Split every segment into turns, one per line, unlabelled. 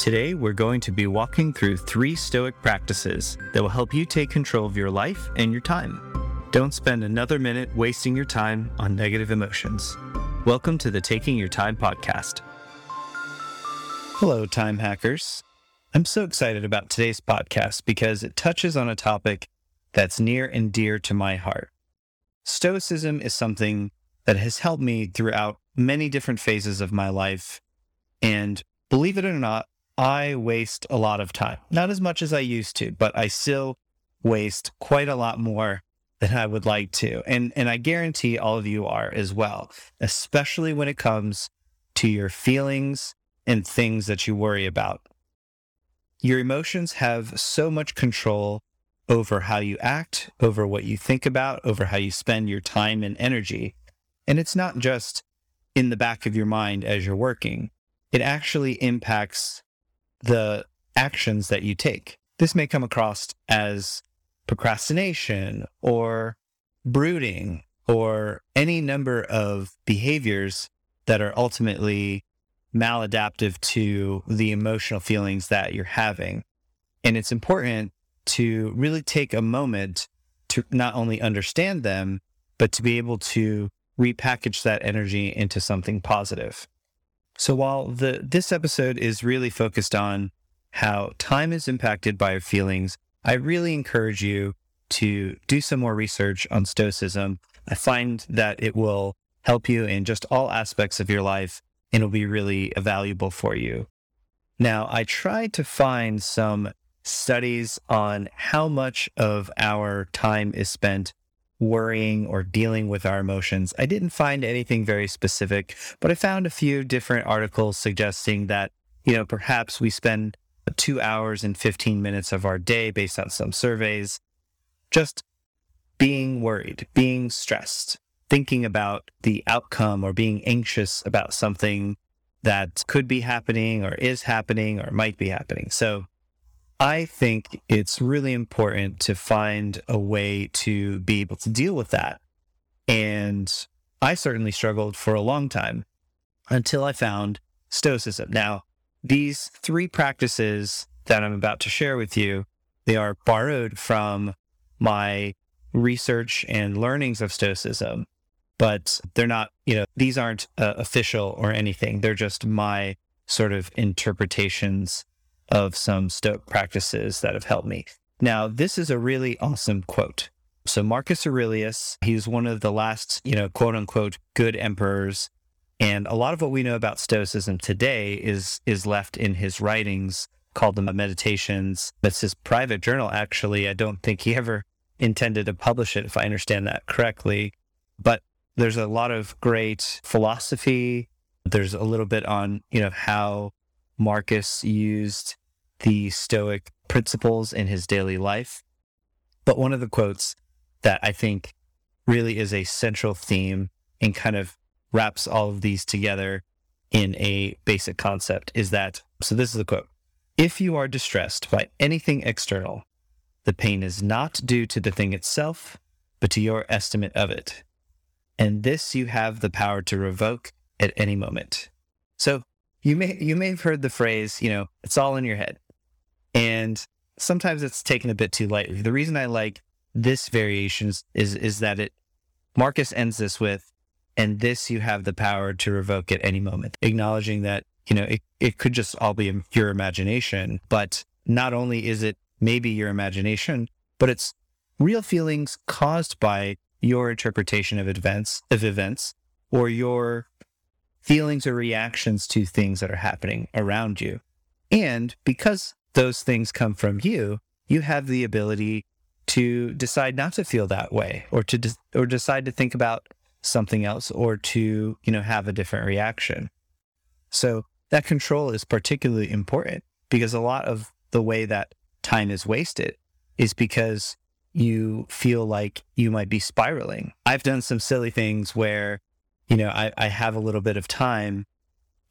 Today, we're going to be walking through three Stoic practices that will help you take control of your life and your time. Don't spend another minute wasting your time on negative emotions. Welcome to the Taking Your Time podcast. Hello, time hackers. I'm so excited about today's podcast because it touches on a topic that's near and dear to my heart. Stoicism is something that has helped me throughout many different phases of my life. And believe it or not, I waste a lot of time. Not as much as I used to, but I still waste quite a lot more than I would like to. And and I guarantee all of you are as well, especially when it comes to your feelings and things that you worry about. Your emotions have so much control over how you act, over what you think about, over how you spend your time and energy. And it's not just in the back of your mind as you're working. It actually impacts the actions that you take. This may come across as procrastination or brooding or any number of behaviors that are ultimately maladaptive to the emotional feelings that you're having. And it's important to really take a moment to not only understand them, but to be able to repackage that energy into something positive. So while the this episode is really focused on how time is impacted by our feelings, I really encourage you to do some more research on stoicism. I find that it will help you in just all aspects of your life and it'll be really valuable for you. Now, I tried to find some studies on how much of our time is spent worrying or dealing with our emotions. I didn't find anything very specific, but I found a few different articles suggesting that, you know, perhaps we spend two hours and 15 minutes of our day based on some surveys just being worried, being stressed, thinking about the outcome or being anxious about something that could be happening or is happening or might be happening. So I think it's really important to find a way to be able to deal with that. And I certainly struggled for a long time until I found Stoicism. Now, these three practices that I'm about to share with you, they are borrowed from my research and learnings of Stoicism, but they're not, you know, these aren't uh, official or anything. They're just my sort of interpretations of some Stoic practices that have helped me. Now, this is a really awesome quote. So Marcus Aurelius, he was one of the last, you know, quote unquote, good emperors. And a lot of what we know about Stoicism today is is left in his writings called the Meditations. That's his private journal, actually. I don't think he ever intended to publish it, if I understand that correctly. But there's a lot of great philosophy. There's a little bit on, you know, how Marcus used the Stoic principles in his daily life. But one of the quotes that I think really is a central theme and kind of wraps all of these together in a basic concept is that so this is the quote if you are distressed by anything external the pain is not due to the thing itself but to your estimate of it. And this you have the power to revoke at any moment. So you may you may have heard the phrase you know it's all in your head and sometimes it's taken a bit too lightly. The reason I like this variation is, is, is that it, Marcus ends this with, and this you have the power to revoke at any moment, acknowledging that, you know, it, it could just all be your imagination, but not only is it maybe your imagination, but it's real feelings caused by your interpretation of events, of events or your feelings or reactions to things that are happening around you. And because those things come from you, you have the ability to decide not to feel that way or to de- or decide to think about something else or to, you know, have a different reaction. So that control is particularly important because a lot of the way that time is wasted is because you feel like you might be spiraling. I've done some silly things where, you know, I, I have a little bit of time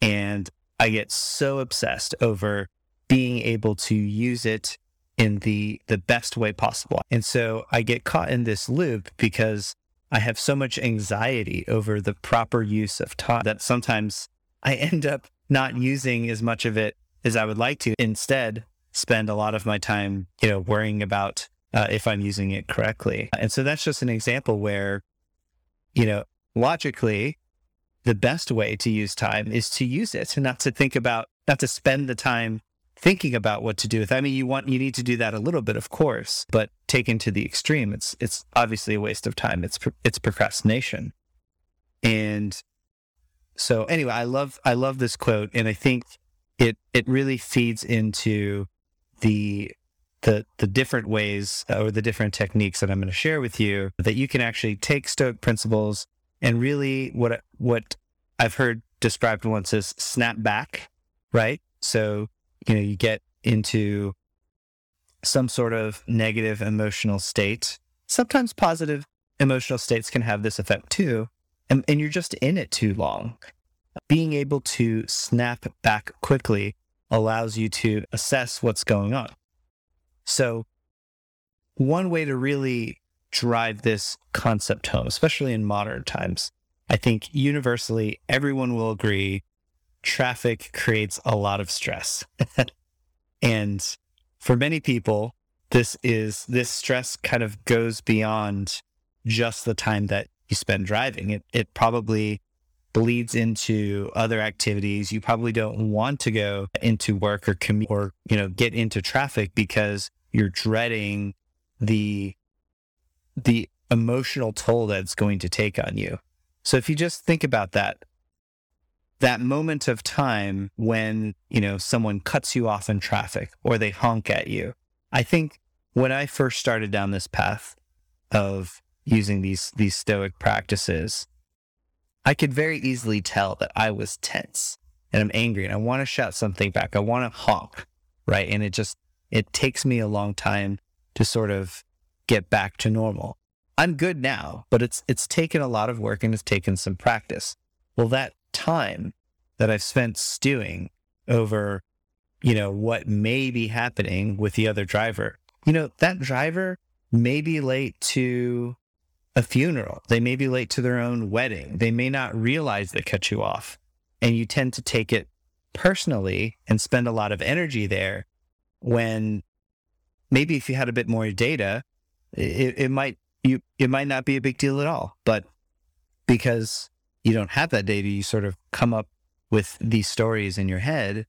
and I get so obsessed over being able to use it in the the best way possible. And so I get caught in this loop because I have so much anxiety over the proper use of time that sometimes I end up not using as much of it as I would like to. Instead, spend a lot of my time, you know, worrying about uh, if I'm using it correctly. And so that's just an example where, you know, logically, the best way to use time is to use it and not to think about, not to spend the time thinking about what to do with. I mean, you want, you need to do that a little bit, of course, but taken to the extreme, it's, it's obviously a waste of time. It's, it's procrastination. And so anyway, I love, I love this quote. And I think it, it really feeds into the the the different ways or the different techniques that I'm going to share with you that you can actually take Stoic principles and really what what I've heard described once as snap back, right? So you know you get into some sort of negative emotional state. Sometimes positive emotional states can have this effect too, and, and you're just in it too long. Being able to snap back quickly allows you to assess what's going on. So, one way to really drive this concept home, especially in modern times, I think universally everyone will agree traffic creates a lot of stress. and for many people, this is this stress kind of goes beyond just the time that you spend driving. It it probably bleeds into other activities. You probably don't want to go into work or commute or, you know, get into traffic because you're dreading the, the emotional toll that's going to take on you. So if you just think about that, that moment of time when, you know, someone cuts you off in traffic or they honk at you. I think when I first started down this path of using these, these stoic practices, I could very easily tell that I was tense and I'm angry and I want to shout something back. I want to honk, right? And it just, it takes me a long time to sort of get back to normal. I'm good now, but it's, it's taken a lot of work and it's taken some practice. Well, that time that I've spent stewing over, you know, what may be happening with the other driver, you know, that driver may be late to a funeral. They may be late to their own wedding. They may not realize they cut you off. And you tend to take it personally and spend a lot of energy there when maybe if you had a bit more data, it, it might you it might not be a big deal at all. But because you don't have that data, you sort of come up with these stories in your head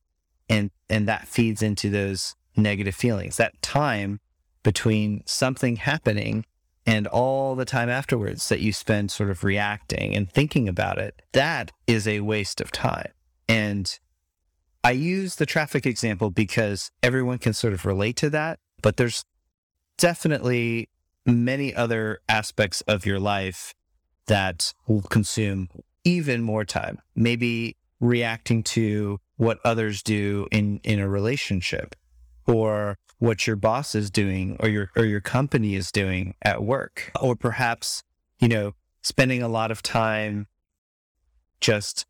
and and that feeds into those negative feelings. That time between something happening and all the time afterwards that you spend sort of reacting and thinking about it, that is a waste of time. And I use the traffic example because everyone can sort of relate to that, but there's definitely many other aspects of your life that will consume even more time. Maybe reacting to what others do in, in a relationship or what your boss is doing or your or your company is doing at work or perhaps you know spending a lot of time just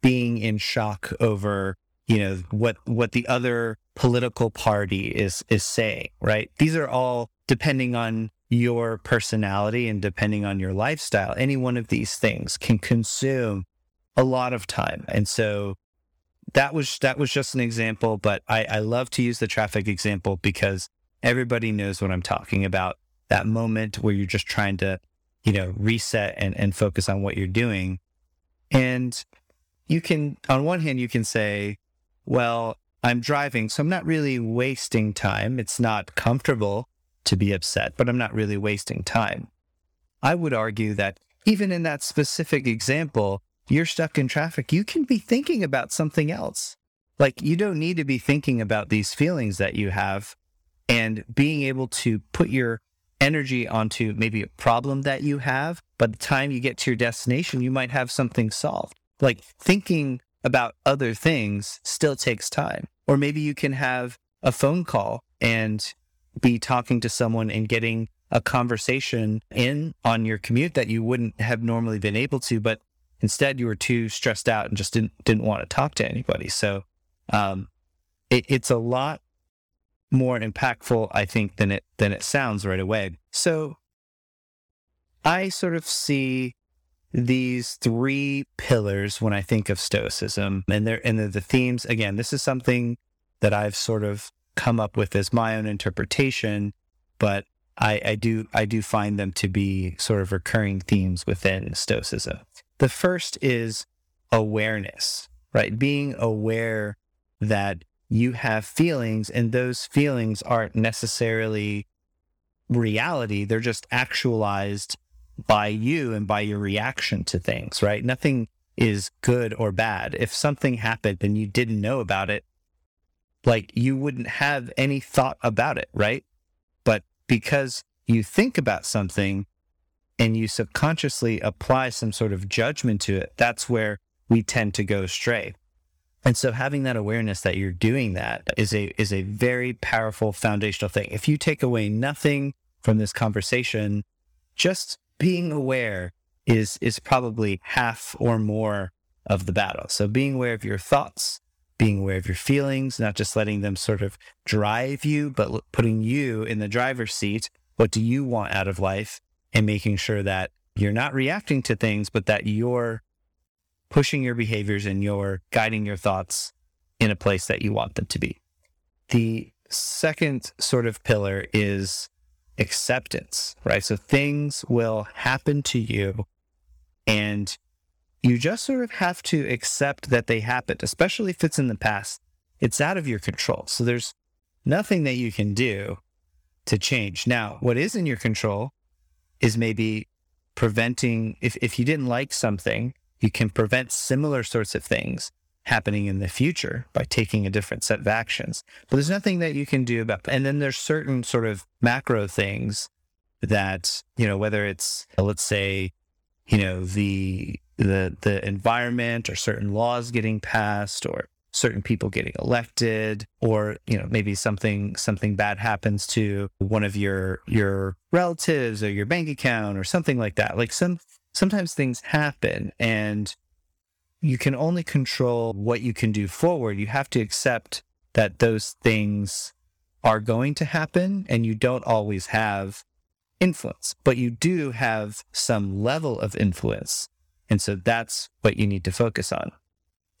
being in shock over you know what what the other political party is is saying right these are all depending on your personality and depending on your lifestyle any one of these things can consume a lot of time and so that was that was just an example, but I, I love to use the traffic example because everybody knows what I'm talking about. That moment where you're just trying to, you know, reset and, and focus on what you're doing. And you can, on one hand, you can say, well, I'm driving, so I'm not really wasting time. It's not comfortable to be upset, but I'm not really wasting time. I would argue that even in that specific example, you're stuck in traffic, you can be thinking about something else. Like you don't need to be thinking about these feelings that you have and being able to put your energy onto maybe a problem that you have. By the time you get to your destination, you might have something solved. Like thinking about other things still takes time. Or maybe you can have a phone call and be talking to someone and getting a conversation in on your commute that you wouldn't have normally been able to, but Instead, you were too stressed out and just didn't didn't want to talk to anybody. So um, it, it's a lot more impactful, I think, than it than it sounds right away. So I sort of see these three pillars when I think of Stoicism, and they're and they're the themes. Again, this is something that I've sort of come up with as my own interpretation, but I, I do I do find them to be sort of recurring themes within Stoicism. The first is awareness, right? Being aware that you have feelings and those feelings aren't necessarily reality. They're just actualized by you and by your reaction to things, right? Nothing is good or bad. If something happened and you didn't know about it, like you wouldn't have any thought about it, right? But because you think about something and you subconsciously apply some sort of judgment to it, that's where we tend to go astray. And so having that awareness that you're doing that is a is a very powerful foundational thing. If you take away nothing from this conversation, just being aware is is probably half or more of the battle. So being aware of your thoughts, being aware of your feelings, not just letting them sort of drive you, but putting you in the driver's seat. What do you want out of life? And making sure that you're not reacting to things, but that you're pushing your behaviors and you're guiding your thoughts in a place that you want them to be. The second sort of pillar is acceptance, right? So things will happen to you and you just sort of have to accept that they happened, especially if it's in the past. It's out of your control. So there's nothing that you can do to change. Now, what is in your control is maybe preventing, if, if you didn't like something, you can prevent similar sorts of things happening in the future by taking a different set of actions. But there's nothing that you can do about it. And then there's certain sort of macro things that, you know, whether it's let's say, you know, the the the environment or certain laws getting passed or certain people getting elected or you know maybe something something bad happens to one of your your relatives or your bank account or something like that like some sometimes things happen and you can only control what you can do forward. You have to accept that those things are going to happen and you don't always have influence, but you do have some level of influence. And so that's what you need to focus on.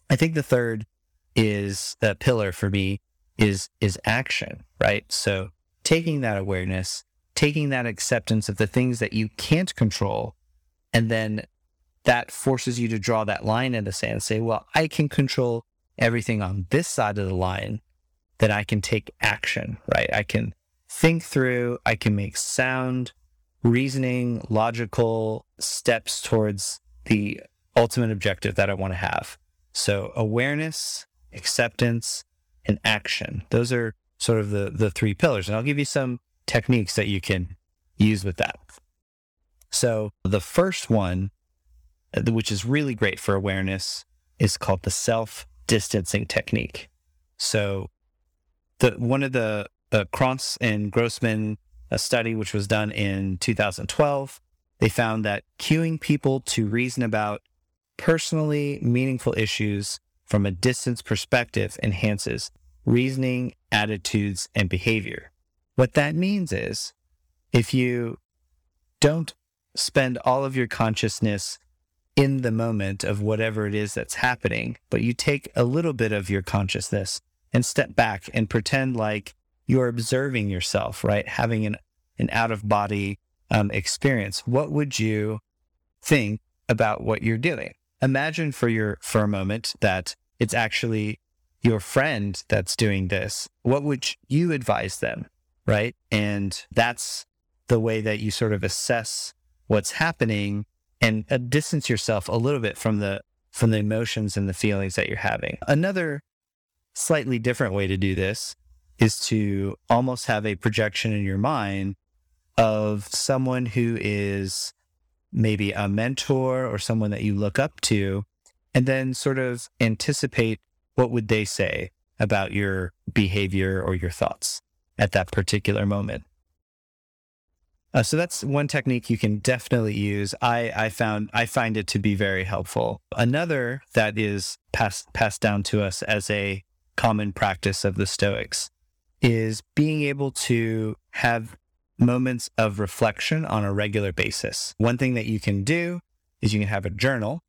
I think the third is a pillar for me is is action, right? So taking that awareness, taking that acceptance of the things that you can't control and then that forces you to draw that line in the sand and say, well, I can control everything on this side of the line, then I can take action, right? I can think through, I can make sound, reasoning, logical steps towards the ultimate objective that I want to have. So awareness, acceptance, and action. Those are sort of the, the three pillars. And I'll give you some techniques that you can use with that. So the first one, uh, which is really great for awareness, is called the self distancing technique. So the one of the uh, Kross and Grossmann a study which was done in 2012, they found that cueing people to reason about personally meaningful issues from a distance perspective enhances reasoning, attitudes, and behavior. What that means is if you don't spend all of your consciousness in the moment of whatever it is that's happening, but you take a little bit of your consciousness and step back and pretend like you're observing yourself, right? Having an, an out of body um, experience. What would you think about what you're doing? Imagine for your, for a moment that it's actually your friend that's doing this. What would you advise them? Right. And that's the way that you sort of assess what's happening and uh, distance yourself a little bit from the from the emotions and the feelings that you're having. Another slightly different way to do this is to almost have a projection in your mind of someone who is maybe a mentor or someone that you look up to and then sort of anticipate what would they say about your behavior or your thoughts at that particular moment. Uh, so that's one technique you can definitely use. I, I found I find it to be very helpful. Another that is passed passed down to us as a common practice of the Stoics is being able to have moments of reflection on a regular basis. One thing that you can do is you can have a journal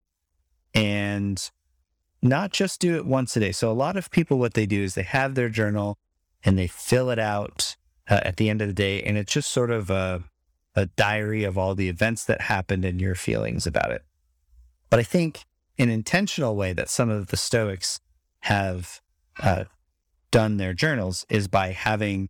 and not just do it once a day. So a lot of people, what they do is they have their journal and they fill it out uh, at the end of the day. And it's just sort of a, a diary of all the events that happened and your feelings about it. But I think an intentional way that some of the Stoics have uh, done their journals is by having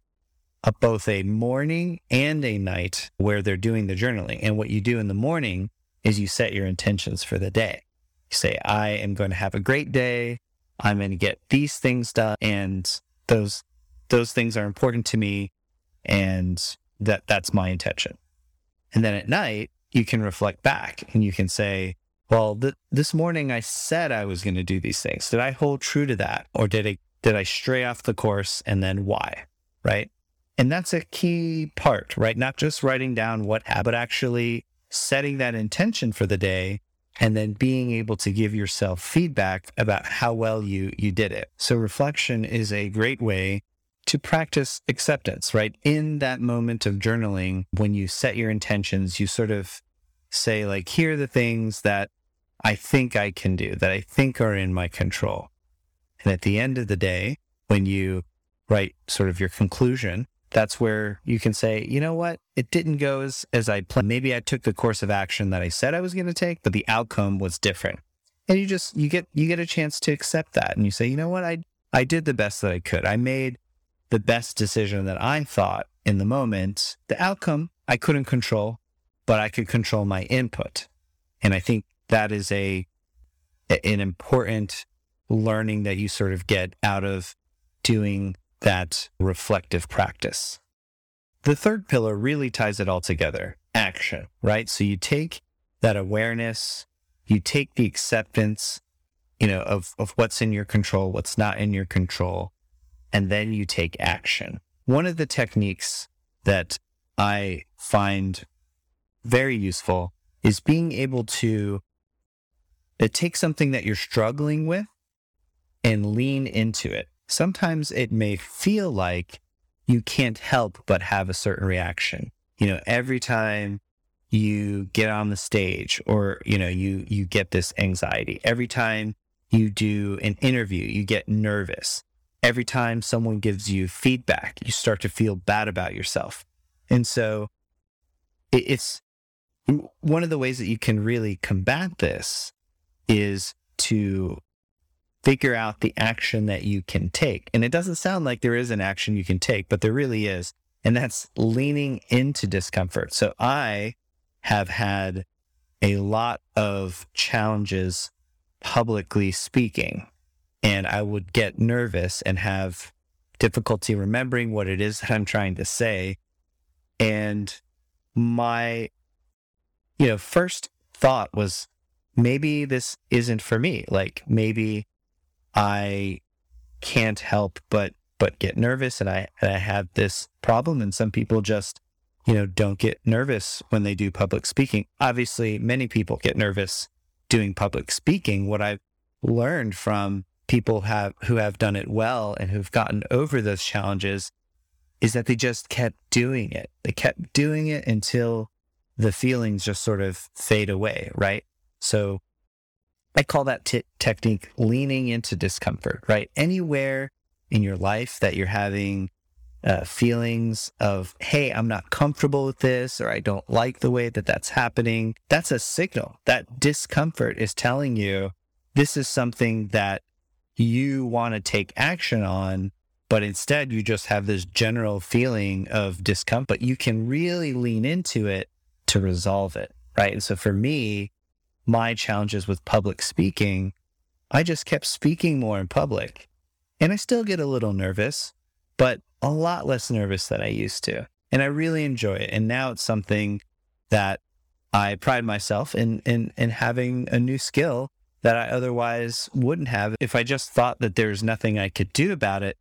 a, both a morning and a night where they're doing the journaling. And what you do in the morning is you set your intentions for the day. You say, I am going to have a great day. I'm going to get these things done. And those, those things are important to me. And that, that's my intention. And then at night, you can reflect back and you can say, well, th- this morning I said I was going to do these things. Did I hold true to that? Or did I, did I stray off the course and then why? Right. And that's a key part, right? Not just writing down what happened, but actually setting that intention for the day and then being able to give yourself feedback about how well you you did it. So reflection is a great way to practice acceptance, right? In that moment of journaling, when you set your intentions, you sort of say like here are the things that I think I can do, that I think are in my control. And at the end of the day, when you write sort of your conclusion, that's where you can say, you know what? It didn't go as, as I planned. Maybe I took the course of action that I said I was going to take, but the outcome was different. And you just, you get, you get a chance to accept that. And you say, you know what? I, I did the best that I could. I made the best decision that I thought in the moment. The outcome I couldn't control, but I could control my input. And I think that is a, an important learning that you sort of get out of doing that reflective practice. The third pillar really ties it all together action, right? So you take that awareness, you take the acceptance, you know, of, of what's in your control, what's not in your control, and then you take action. One of the techniques that I find very useful is being able to take something that you're struggling with and lean into it sometimes it may feel like you can't help but have a certain reaction. You know, every time you get on the stage or, you know, you, you get this anxiety. Every time you do an interview, you get nervous. Every time someone gives you feedback, you start to feel bad about yourself. And so it's one of the ways that you can really combat this is to figure out the action that you can take. And it doesn't sound like there is an action you can take, but there really is. And that's leaning into discomfort. So I have had a lot of challenges publicly speaking, and I would get nervous and have difficulty remembering what it is that I'm trying to say. And my, you know, first thought was maybe this isn't for me. Like maybe I can't help but but get nervous and I and I have this problem and some people just you know don't get nervous when they do public speaking. Obviously, many people get nervous doing public speaking. What I've learned from people have who have done it well and who've gotten over those challenges is that they just kept doing it. They kept doing it until the feelings just sort of fade away, right? So I call that t- technique leaning into discomfort, right? Anywhere in your life that you're having uh, feelings of, hey, I'm not comfortable with this, or I don't like the way that that's happening, that's a signal. That discomfort is telling you this is something that you want to take action on, but instead you just have this general feeling of discomfort. You can really lean into it to resolve it, right? And so for me, my challenges with public speaking, I just kept speaking more in public. And I still get a little nervous, but a lot less nervous than I used to. And I really enjoy it. And now it's something that I pride myself in, in, in having a new skill that I otherwise wouldn't have. If I just thought that there's nothing I could do about it,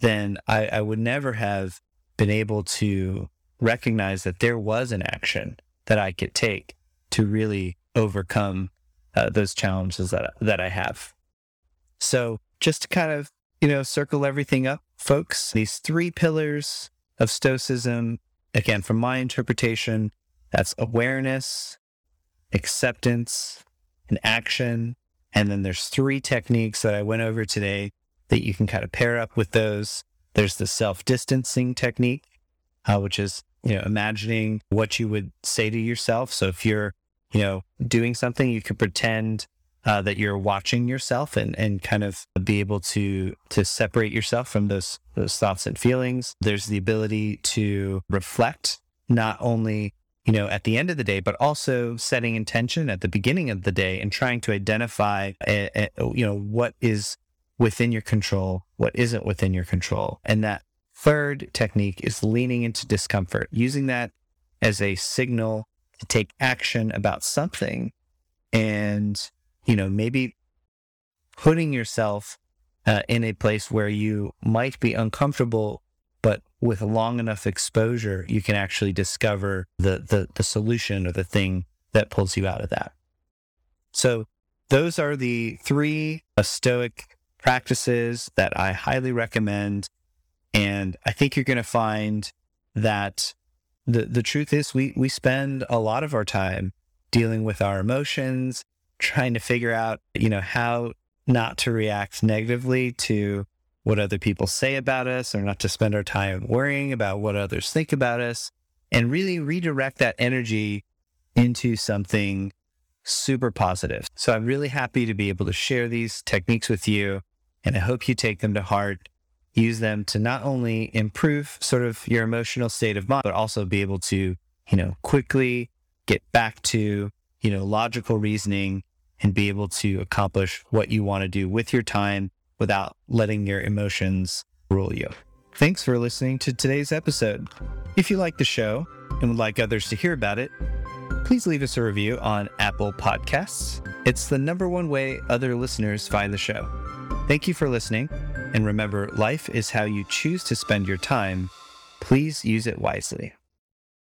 then I, I would never have been able to recognize that there was an action that I could take to really overcome uh, those challenges that that I have. So just to kind of you know circle everything up, folks, these three pillars of Stoicism, again from my interpretation, that's awareness, acceptance, and action. And then there's three techniques that I went over today that you can kind of pair up with those. There's the self distancing technique, uh, which is, you know, imagining what you would say to yourself. So if you're, you know, doing something, you could pretend uh, that you're watching yourself and, and kind of be able to to separate yourself from those those thoughts and feelings. There's the ability to reflect not only you know at the end of the day, but also setting intention at the beginning of the day and trying to identify a, a, you know what is within your control, what isn't within your control, and that third technique is leaning into discomfort, using that as a signal to take action about something and you know, maybe putting yourself uh, in a place where you might be uncomfortable, but with long enough exposure, you can actually discover the, the, the solution or the thing that pulls you out of that. So those are the three uh, Stoic practices that I highly recommend. And I think you're going to find that the, the truth is we, we spend a lot of our time dealing with our emotions trying to figure out, you know, how not to react negatively to what other people say about us or not to spend our time worrying about what others think about us and really redirect that energy into something super positive. So I'm really happy to be able to share these techniques with you and I hope you take them to heart. Use them to not only improve sort of your emotional state of mind, but also be able to, you know, quickly get back to, you know, logical reasoning and be able to accomplish what you want to do with your time without letting your emotions rule you. Thanks for listening to today's episode. If you like the show and would like others to hear about it, please leave us a review on Apple Podcasts. It's the number one way other listeners find the show. Thank you for listening. And remember, life is how you choose to spend your time. Please use it wisely.